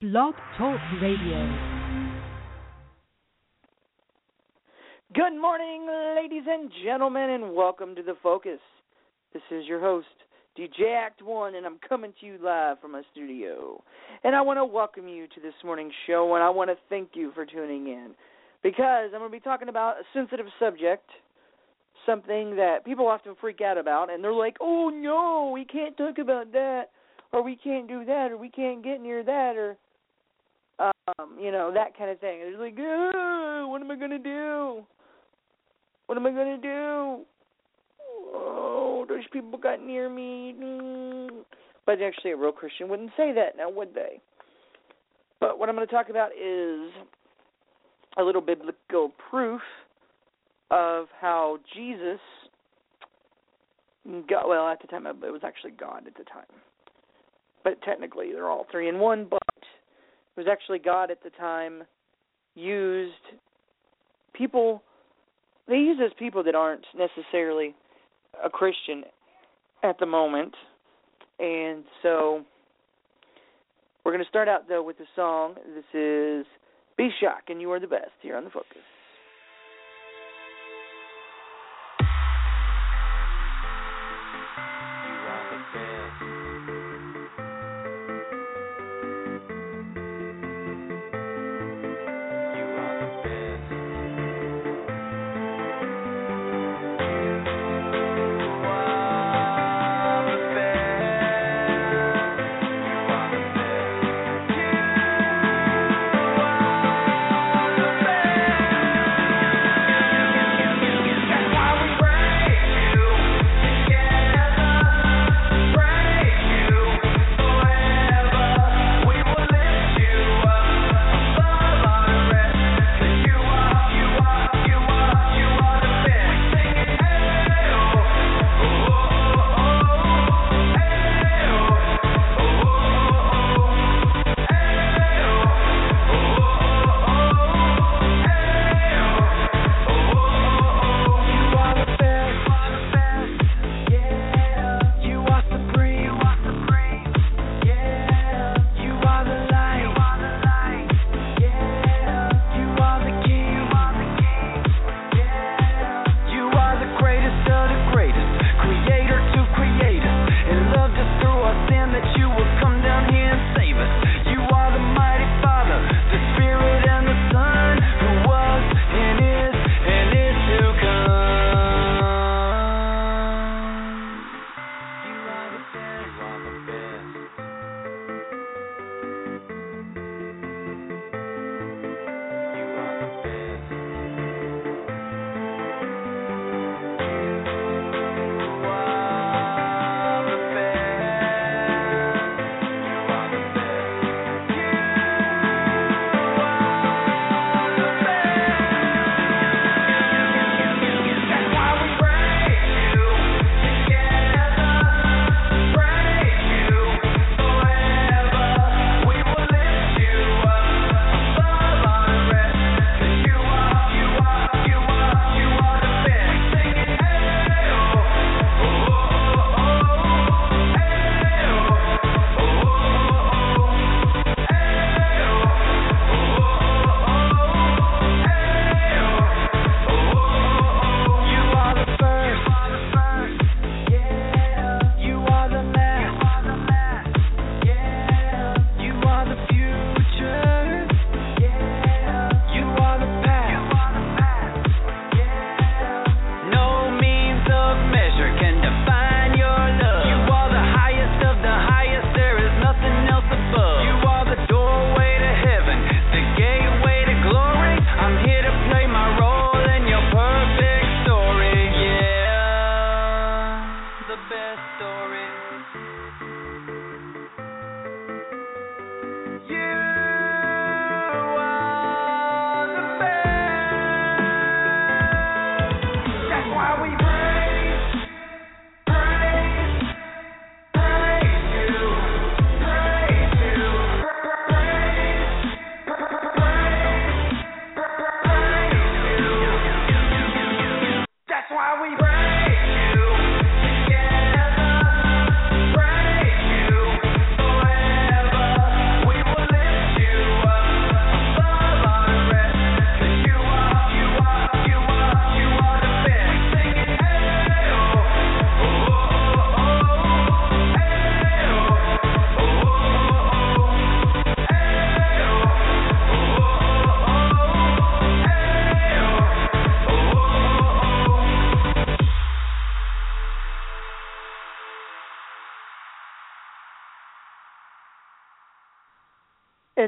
Blog Talk Radio. Good morning, ladies and gentlemen, and welcome to The Focus. This is your host, DJ Act One, and I'm coming to you live from my studio. And I want to welcome you to this morning's show, and I want to thank you for tuning in because I'm going to be talking about a sensitive subject, something that people often freak out about, and they're like, oh no, we can't talk about that, or we can't do that, or we can't get near that, or um, you know, that kind of thing. It's like, oh, what am I gonna do? What am I gonna do? Oh, those people got near me. But actually, a real Christian wouldn't say that, now would they? But what I'm going to talk about is a little biblical proof of how Jesus, God, well, at the time it was actually God at the time, but technically they're all three in one. But was actually God at the time used people. They use as people that aren't necessarily a Christian at the moment, and so we're going to start out though with the song. This is "Be Shock" and "You Are the Best" here on the Focus.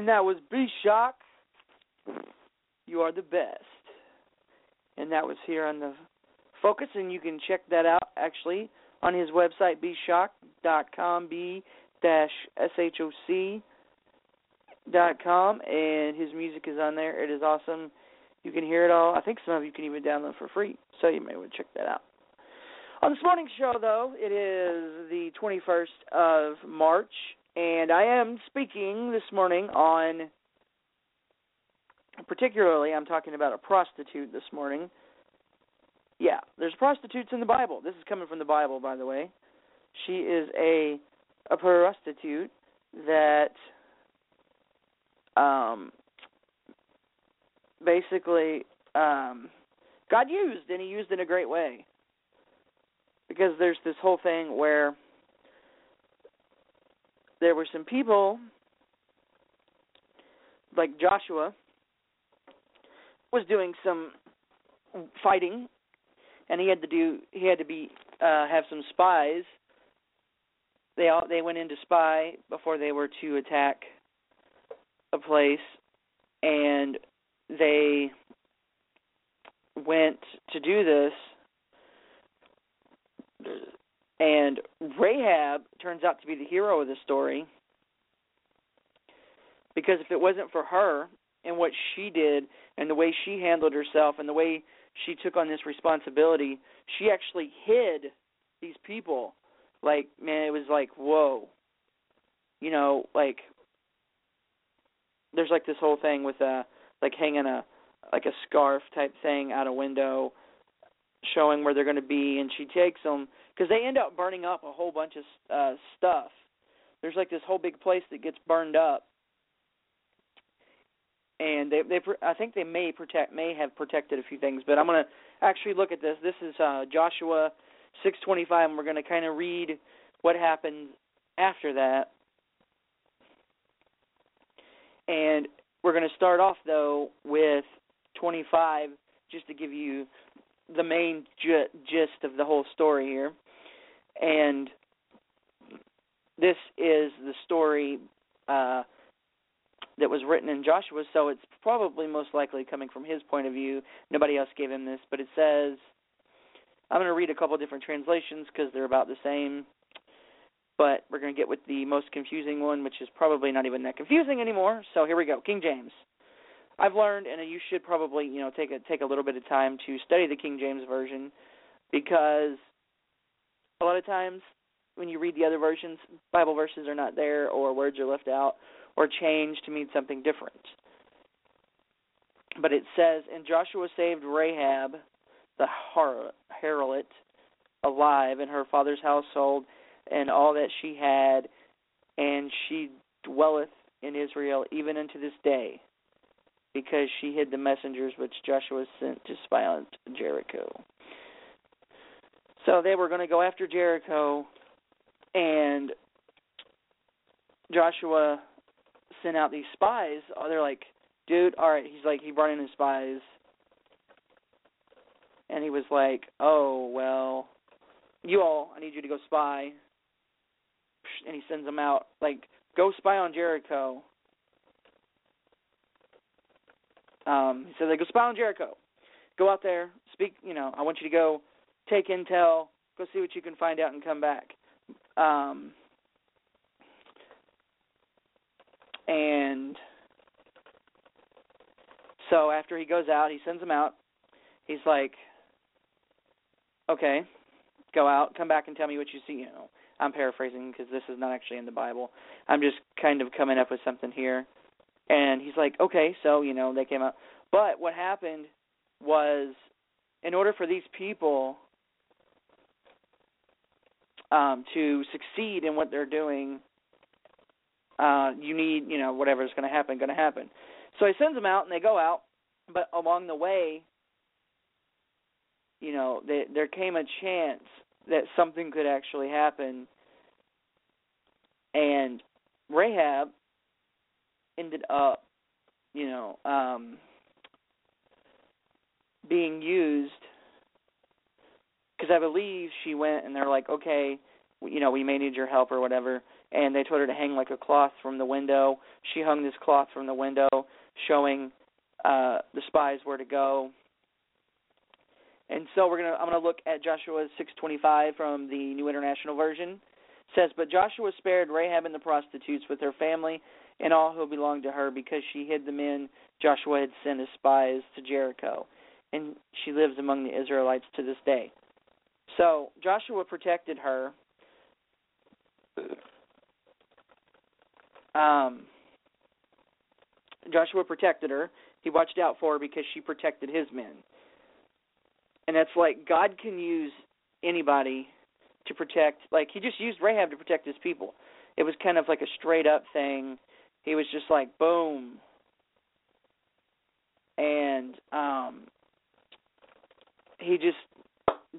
And that was B Shock. You are the best. And that was here on the Focus, and you can check that out actually on his website, bshock.com, b dot com, and his music is on there. It is awesome. You can hear it all. I think some of you can even download for free, so you may want to check that out. On this morning's show, though, it is the 21st of March, and I am speaking this morning on, particularly, I'm talking about a prostitute this morning. Yeah, there's prostitutes in the Bible. This is coming from the Bible, by the way. She is a a prostitute that um basically um God used and he used in a great way. Because there's this whole thing where there were some people like Joshua was doing some fighting and he had to do he had to be uh have some spies. They all they went in to spy before they were to attack a place and they went to do this and Rahab turns out to be the hero of the story because if it wasn't for her and what she did and the way she handled herself and the way she took on this responsibility, she actually hid these people. Like, man, it was like, whoa. You know, like there's like this whole thing with uh like hanging a like a scarf type thing out a window showing where they're going to be and she takes them because they end up burning up a whole bunch of uh stuff there's like this whole big place that gets burned up and they they I think they may protect may have protected a few things, but I'm to actually look at this. This is uh, Joshua 6:25, and we're to kind of read what happened after that. And we're to start off though with 25, just to give you the main gist of the whole story here. And this is the story uh, that was written in Joshua, so it's probably most likely coming from his point of view. Nobody else gave him this, but it says I'm going to read a couple different translations because they're about the same. But we're going to get with the most confusing one, which is probably not even that confusing anymore. So here we go, King James. I've learned, and you should probably, you know, take a take a little bit of time to study the King James version, because a lot of times when you read the other versions, Bible verses are not there, or words are left out, or changed to mean something different. But it says, and Joshua saved Rahab, the harlot, alive in her father's household and all that she had, and she dwelleth in Israel even unto this day, because she hid the messengers which Joshua sent to spy on Jericho. So they were going to go after Jericho, and Joshua sent out these spies. Oh, they're like, dude, all right. He's like, he brought in his spies, and he was like, oh well, you all, I need you to go spy. And he sends them out, like, go spy on Jericho. Um, he says, like, go spy on Jericho. Go out there, speak. You know, I want you to go take intel, go see what you can find out, and come back. Um, And so after he goes out, he sends them out. He's like, okay, go out, come back and tell me what you see. You know, I'm paraphrasing because this is not actually in the Bible. I'm just kind of coming up with something here. And he's like, okay, so you know they came out. But what happened was, in order for these people um, to succeed in what they're doing, uh, you need, you know, whatever's going to happen, going to happen. So he sends them out, and they go out. But along the way, you know, they, there came a chance that something could actually happen, and Rahab ended up, you know, um, being used because I believe she went and they're like, okay, you know, we may need your help or whatever and they told her to hang like a cloth from the window. She hung this cloth from the window, showing uh, the spies where to go. And so we're gonna I'm gonna look at Joshua 6:25 from the New International Version. It says, but Joshua spared Rahab and the prostitutes with her family and all who belonged to her because she hid the men Joshua had sent as spies to Jericho, and she lives among the Israelites to this day. So Joshua protected her. Um, Joshua protected her. He watched out for her because she protected his men. And that's like God can use anybody to protect like he just used Rahab to protect his people. It was kind of like a straight up thing. He was just like boom. And um he just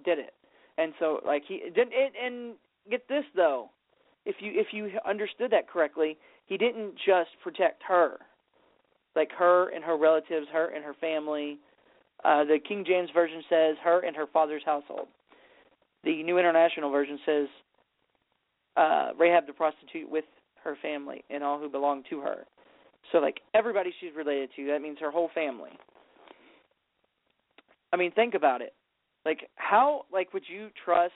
did it. And so like he did it and get this though. If you if you understood that correctly, he didn't just protect her. Like her and her relatives, her and her family. Uh the King James version says her and her father's household. The New International Version says uh, Rahab the prostitute with her family and all who belong to her. So, like everybody she's related to, that means her whole family. I mean, think about it. Like, how, like, would you trust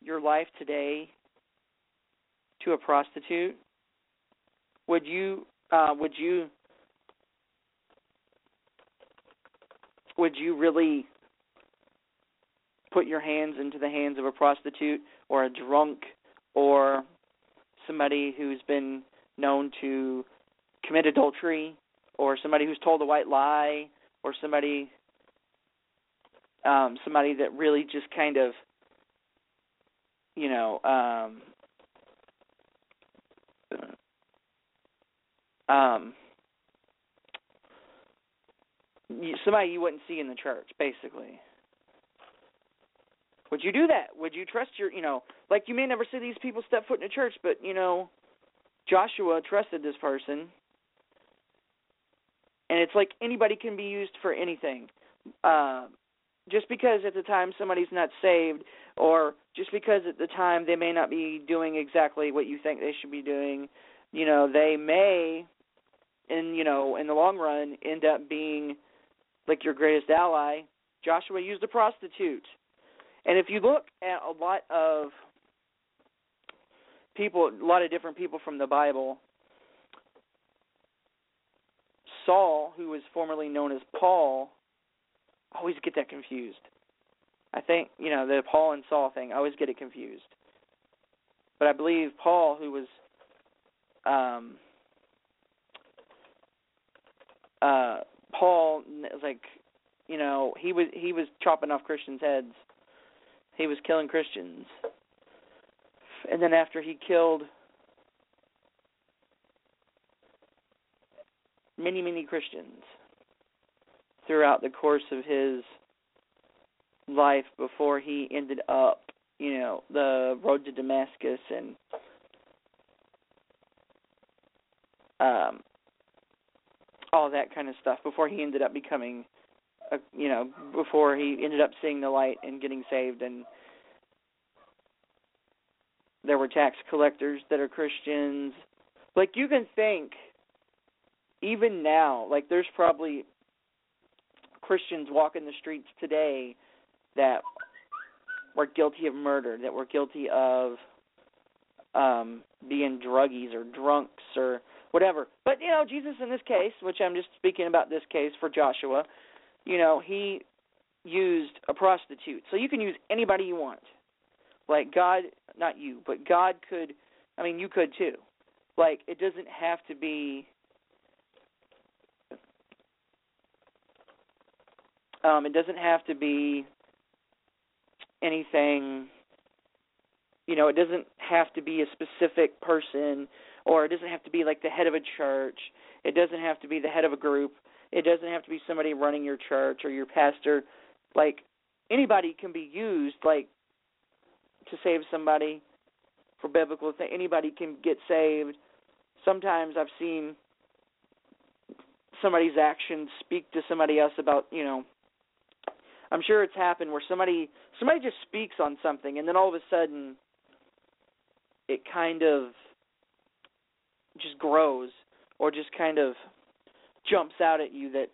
your life today to a prostitute? Would you, uh, would you, would you really put your hands into the hands of a prostitute or a drunk or somebody who's been known to commit adultery or somebody who's told a white lie or somebody um somebody that really just kind of you know um um somebody you wouldn't see in the church basically would you do that? Would you trust your, you know, like you may never see these people step foot in a church, but you know, Joshua trusted this person. And it's like anybody can be used for anything. Uh, just because at the time somebody's not saved, or just because at the time they may not be doing exactly what you think they should be doing, you know, they may, in you know, in the long run, end up being like your greatest ally. Joshua used a prostitute and if you look at a lot of people, a lot of different people from the Bible, Saul, who was formerly known as Paul, always get that confused. I think, you know, the Paul and Saul thing, I always get it confused. But I believe Paul, who was um uh Paul was like you know, he was he was chopping off Christians' heads he was killing Christians. And then after he killed many, many Christians throughout the course of his life before he ended up, you know, the road to Damascus and um all that kind of stuff before he ended up becoming uh, you know, before he ended up seeing the light and getting saved and there were tax collectors that are Christians. Like you can think even now, like there's probably Christians walking the streets today that were guilty of murder, that were guilty of um being druggies or drunks or whatever. But you know, Jesus in this case, which I'm just speaking about this case for Joshua, you know, he used a prostitute. So you can use anybody you want. Like God, not you, but God could, I mean, you could too. Like it doesn't have to be um it doesn't have to be anything you know, it doesn't have to be a specific person or it doesn't have to be like the head of a church. It doesn't have to be the head of a group. It doesn't have to be somebody running your church or your pastor. Like anybody can be used like to save somebody for biblical thing. Anybody can get saved. Sometimes I've seen somebody's actions speak to somebody else about, you know, I'm sure it's happened where somebody somebody just speaks on something and then all of a sudden it kind of just grows or just kind of jumps out at you that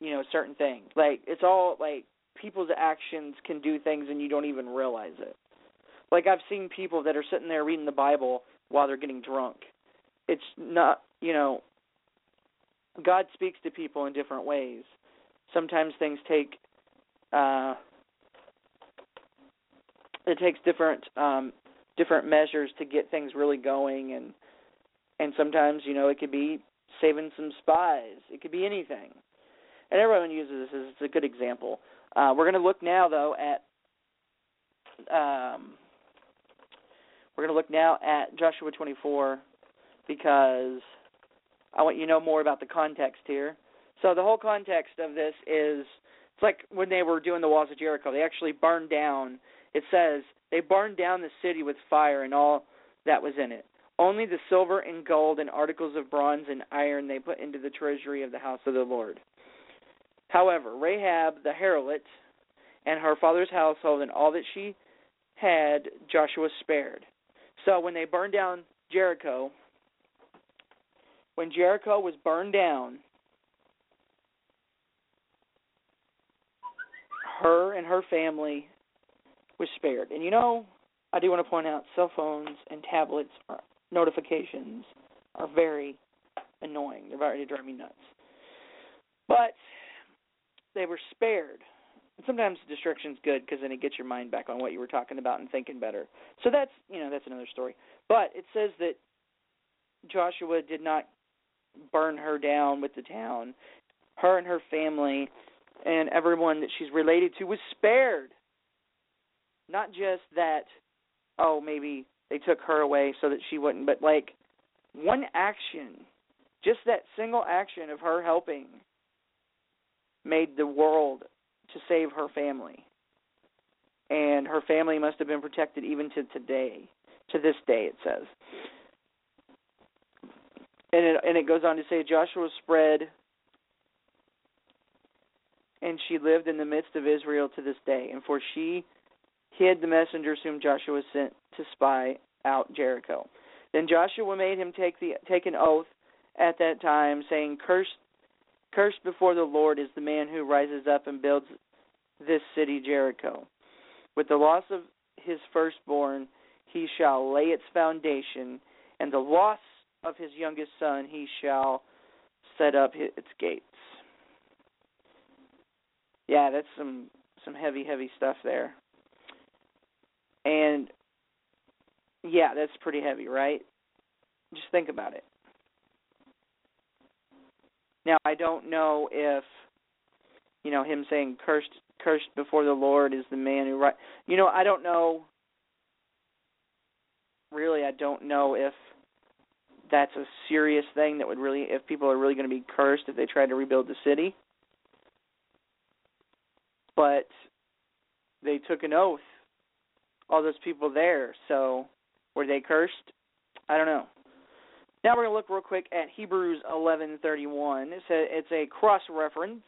you know certain things like it's all like people's actions can do things and you don't even realize it. Like i've seen people that are sitting there reading the bible while they're getting drunk. It's not you know god speaks to people in different ways. Sometimes things take uh it takes different um different measures to get things really going and and sometimes you know it could be saving some spies. It could be anything. And everyone uses this as a good example. Uh, we're going to look now though at um, we're going to look now at Joshua 24 because I want you to know more about the context here. So the whole context of this is it's like when they were doing the walls of Jericho. They actually burned down. It says they burned down the city with fire and all that was in it. Only the silver and gold and articles of bronze and iron they put into the treasury of the house of the Lord. However, Rahab the harlot and her father's household and all that she had, Joshua spared. So when they burned down Jericho, when Jericho was burned down, her and her family was spared. And you know, I do want to point out cell phones and tablets are, notifications are very annoying. They're to drive me nuts. But they were spared. And sometimes distraction's good because then it gets your mind back on what you were talking about and thinking better. So that's you know that's another story. But it says that Joshua did not burn her down with the town. Her and her family and everyone that she's related to was spared. Not just that, oh, maybe they took her away so that she wouldn't, but like one action, just that single action of her helping made the world to save her family. And her family must have been protected even to today, to this day, it says. And it, and it goes on to say Joshua spread, and she lived in the midst of Israel to this day. And for she hid the messengers whom Joshua sent to spy out Jericho. Then Joshua made him take the take an oath at that time, saying, "Cursed Cursed before the Lord is the man who rises up and builds this city Jericho. With the loss of his firstborn, he shall lay its foundation, and the loss of his youngest son, he shall set up its gates. Yeah, that's some some heavy, heavy stuff there. And yeah, that's pretty heavy, right? Just think about it. Now I don't know if you know him saying cursed cursed before the Lord is the man who right you know I don't know really I don't know if that's a serious thing that would really if people are really going to be cursed if they try to rebuild the city but they took an oath all those people there so were they cursed I don't know now we're going to look real quick at Hebrews 11:31. It's a, it's a cross reference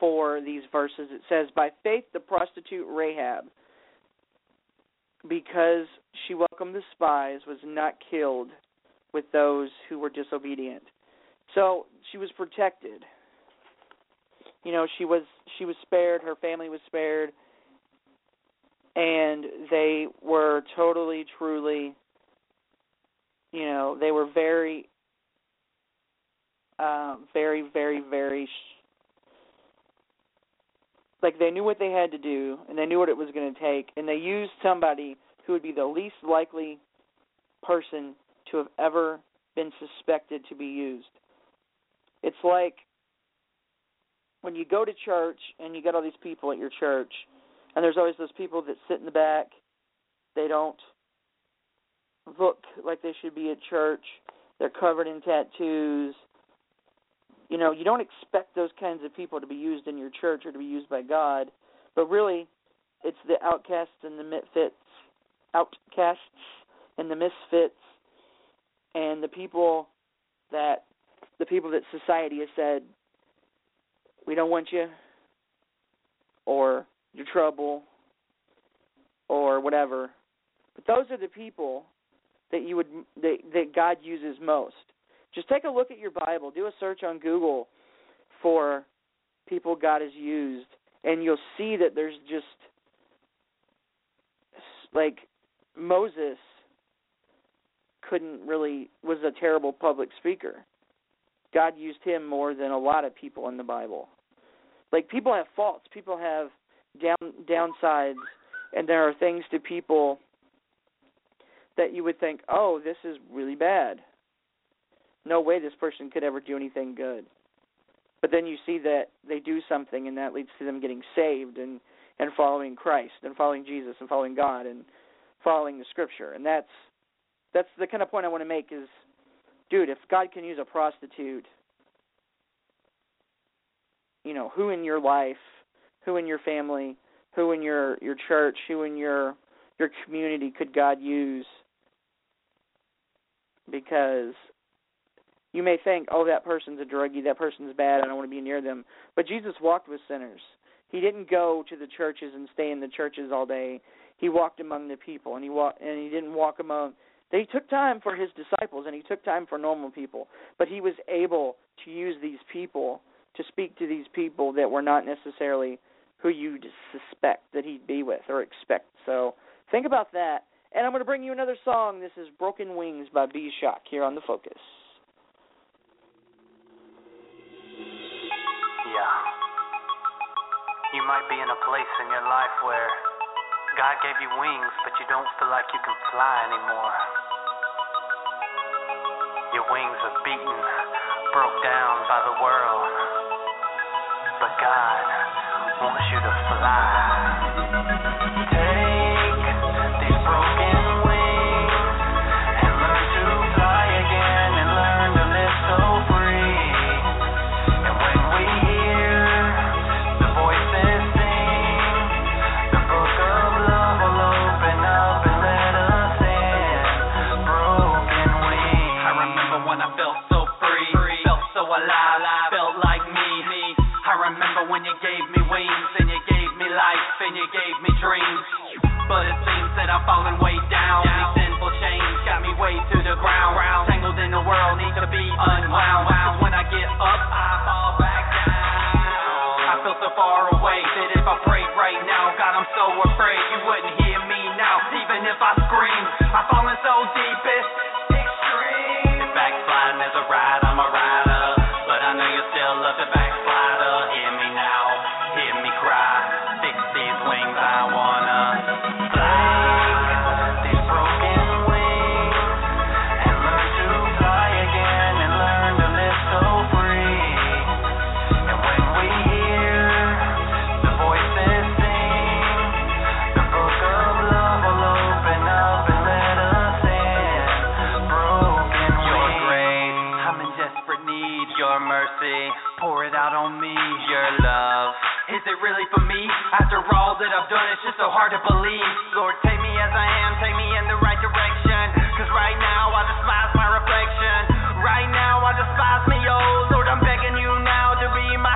for these verses. It says, "By faith the prostitute Rahab, because she welcomed the spies, was not killed with those who were disobedient." So she was protected. You know, she was she was spared. Her family was spared, and they were totally, truly you know they were very uh, very very very sh- like they knew what they had to do and they knew what it was going to take and they used somebody who would be the least likely person to have ever been suspected to be used it's like when you go to church and you got all these people at your church and there's always those people that sit in the back they don't look like they should be at church. They're covered in tattoos. You know, you don't expect those kinds of people to be used in your church or to be used by God, but really, it's the outcasts and the misfits, outcasts and the misfits, and the people that the people that society has said we don't want you, or you're trouble, or whatever. But those are the people that you would that, that God uses most. Just take a look at your Bible. Do a search on Google for people God has used, and you'll see that there's just like Moses couldn't really was a terrible public speaker. God used him more than a lot of people in the Bible. Like people have faults, people have down downsides, and there are things to people that you would think, "Oh, this is really bad." No way this person could ever do anything good. But then you see that they do something and that leads to them getting saved and and following Christ and following Jesus and following God and following the scripture. And that's that's the kind of point I want to make is dude, if God can use a prostitute, you know, who in your life, who in your family, who in your your church, who in your your community could God use? Because you may think, oh, that person's a druggie, that person's bad, I don't want to be near them. But Jesus walked with sinners. He didn't go to the churches and stay in the churches all day. He walked among the people, and he walked, and he didn't walk among. He took time for his disciples, and he took time for normal people. But he was able to use these people to speak to these people that were not necessarily who you'd suspect that he'd be with or expect. So think about that. And I'm going to bring you another song. This is Broken Wings by B Shock here on The Focus. Yeah. You might be in a place in your life where God gave you wings, but you don't feel like you can fly anymore. Your wings are beaten, broke down by the world. But God wants you to fly. you gave me wings, and you gave me life, and you gave me dreams. But it seems that I'm falling way down. These sinful chains got me way to the ground. Tangled in the world, need to be unwound. Cause when I get up, I fall back down. I feel so far away that if I pray right now, God, I'm so afraid you wouldn't hear me now. Even if I scream, I've fallen so deep, it's is it really for me? After all that I've done, it's just so hard to believe. Lord, take me as I am, take me in the right direction. Cause right now I despise my reflection. Right now I despise me, oh Lord, I'm begging you now to be my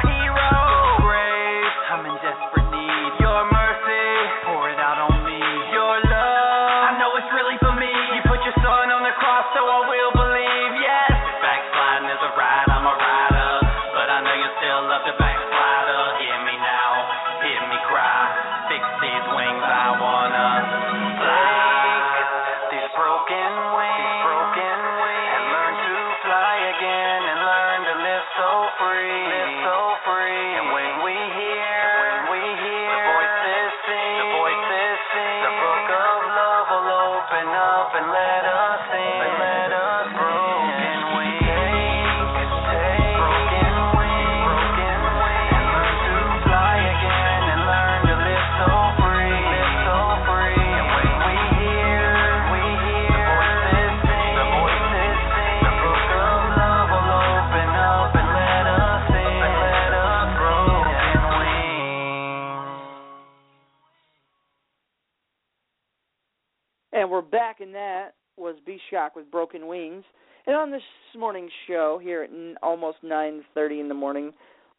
Shock with Broken Wings. And on this morning's show here at almost 9:30 in the morning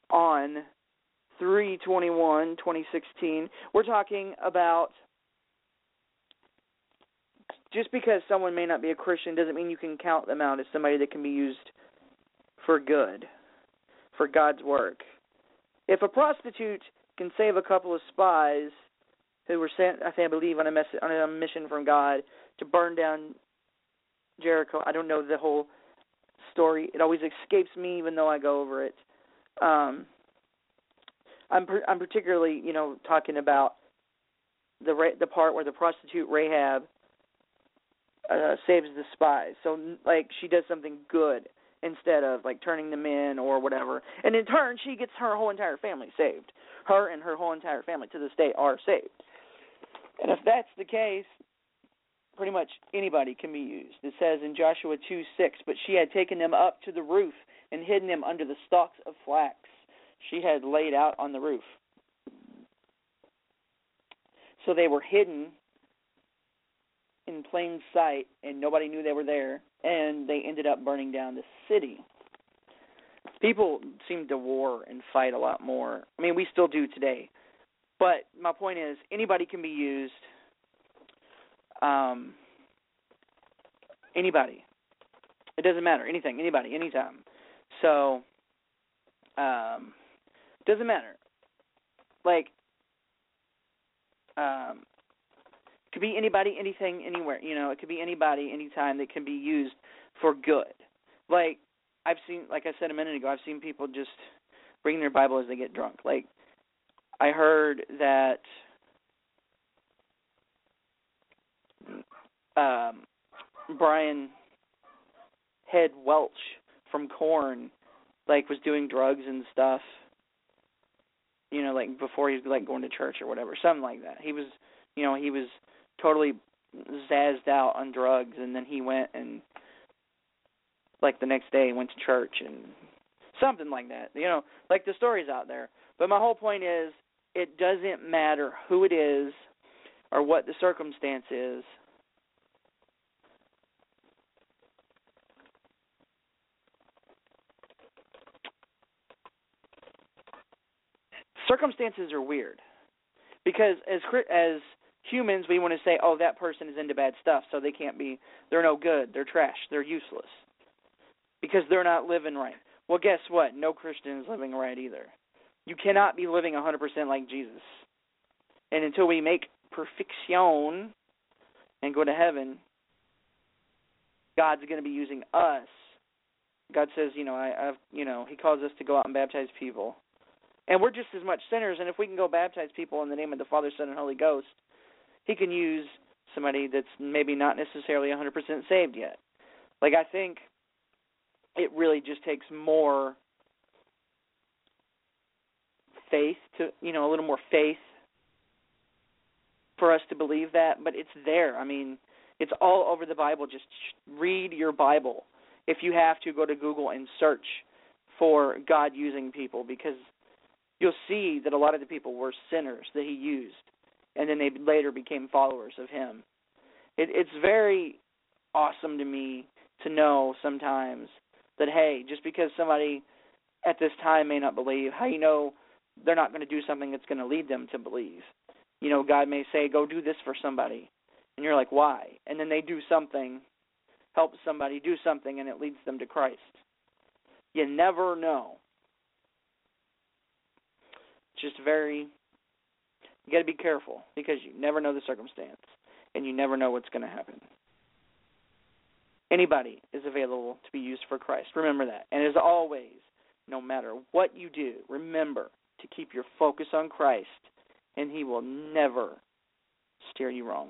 on 321 2016, we're talking about just because someone may not be a Christian doesn't mean you can count them out as somebody that can be used for good, for God's work. If a prostitute can save a couple of spies who were sent, I think I believe, on a mess- on a mission from God to burn down Jericho. I don't know the whole story. It always escapes me, even though I go over it. Um, I'm per- I'm particularly, you know, talking about the ra- the part where the prostitute Rahab uh, saves the spies. So like she does something good instead of like turning them in or whatever. And in turn, she gets her whole entire family saved. Her and her whole entire family to this day are saved. And if that's the case, pretty much anybody can be used. It says in Joshua 2 6, but she had taken them up to the roof and hidden them under the stalks of flax she had laid out on the roof. So they were hidden in plain sight, and nobody knew they were there, and they ended up burning down the city. People seem to war and fight a lot more. I mean, we still do today. But my point is, anybody can be used. Um, anybody. It doesn't matter. Anything, anybody, anytime. So, um, doesn't matter. Like, um, could be anybody, anything, anywhere. You know, it could be anybody, anytime that can be used for good. Like I've seen, like I said a minute ago, I've seen people just bring their Bible as they get drunk. Like I heard that um, Brian Head Welch from Korn like was doing drugs and stuff. You know, like before he was like going to church or whatever, something like that. He was, you know, he was totally zazzed out on drugs, and then he went and like the next day went to church and something like that. You know, like the stories out there. But my whole point is, it doesn't matter who it is or what the circumstance is. Circumstances are weird. Because as as humans we want to say oh that person is into bad stuff so they can't be they're no good they're trash they're useless. Because they're not living right. Well guess what? No christian is living right either. You cannot be living 100% like jesus. And until we make perfection and go to heaven god's going to be using us. God says you know i i've you know he calls us to go out and baptize people and we're just as much sinners and if we can go baptize people in the name of the father son and holy ghost he can use somebody that's maybe not necessarily 100% saved yet. Like I think it really just takes more faith to, you know, a little more faith for us to believe that, but it's there. I mean, it's all over the Bible. Just read your Bible. If you have to, go to Google and search for God using people because you'll see that a lot of the people were sinners that he used and then they later became followers of him. It, it's very awesome to me to know sometimes that hey, just because somebody at this time may not believe, how you know they're not going to do something that's going to lead them to believe. You know, God may say, "Go do this for somebody," and you're like, "Why?" And then they do something, help somebody do something, and it leads them to Christ. You never know. Just very you got to be careful because you never know the circumstance and you never know what's going to happen. Anybody is available to be used for Christ. Remember that. And as always, no matter what you do, remember to keep your focus on Christ, and He will never steer you wrong.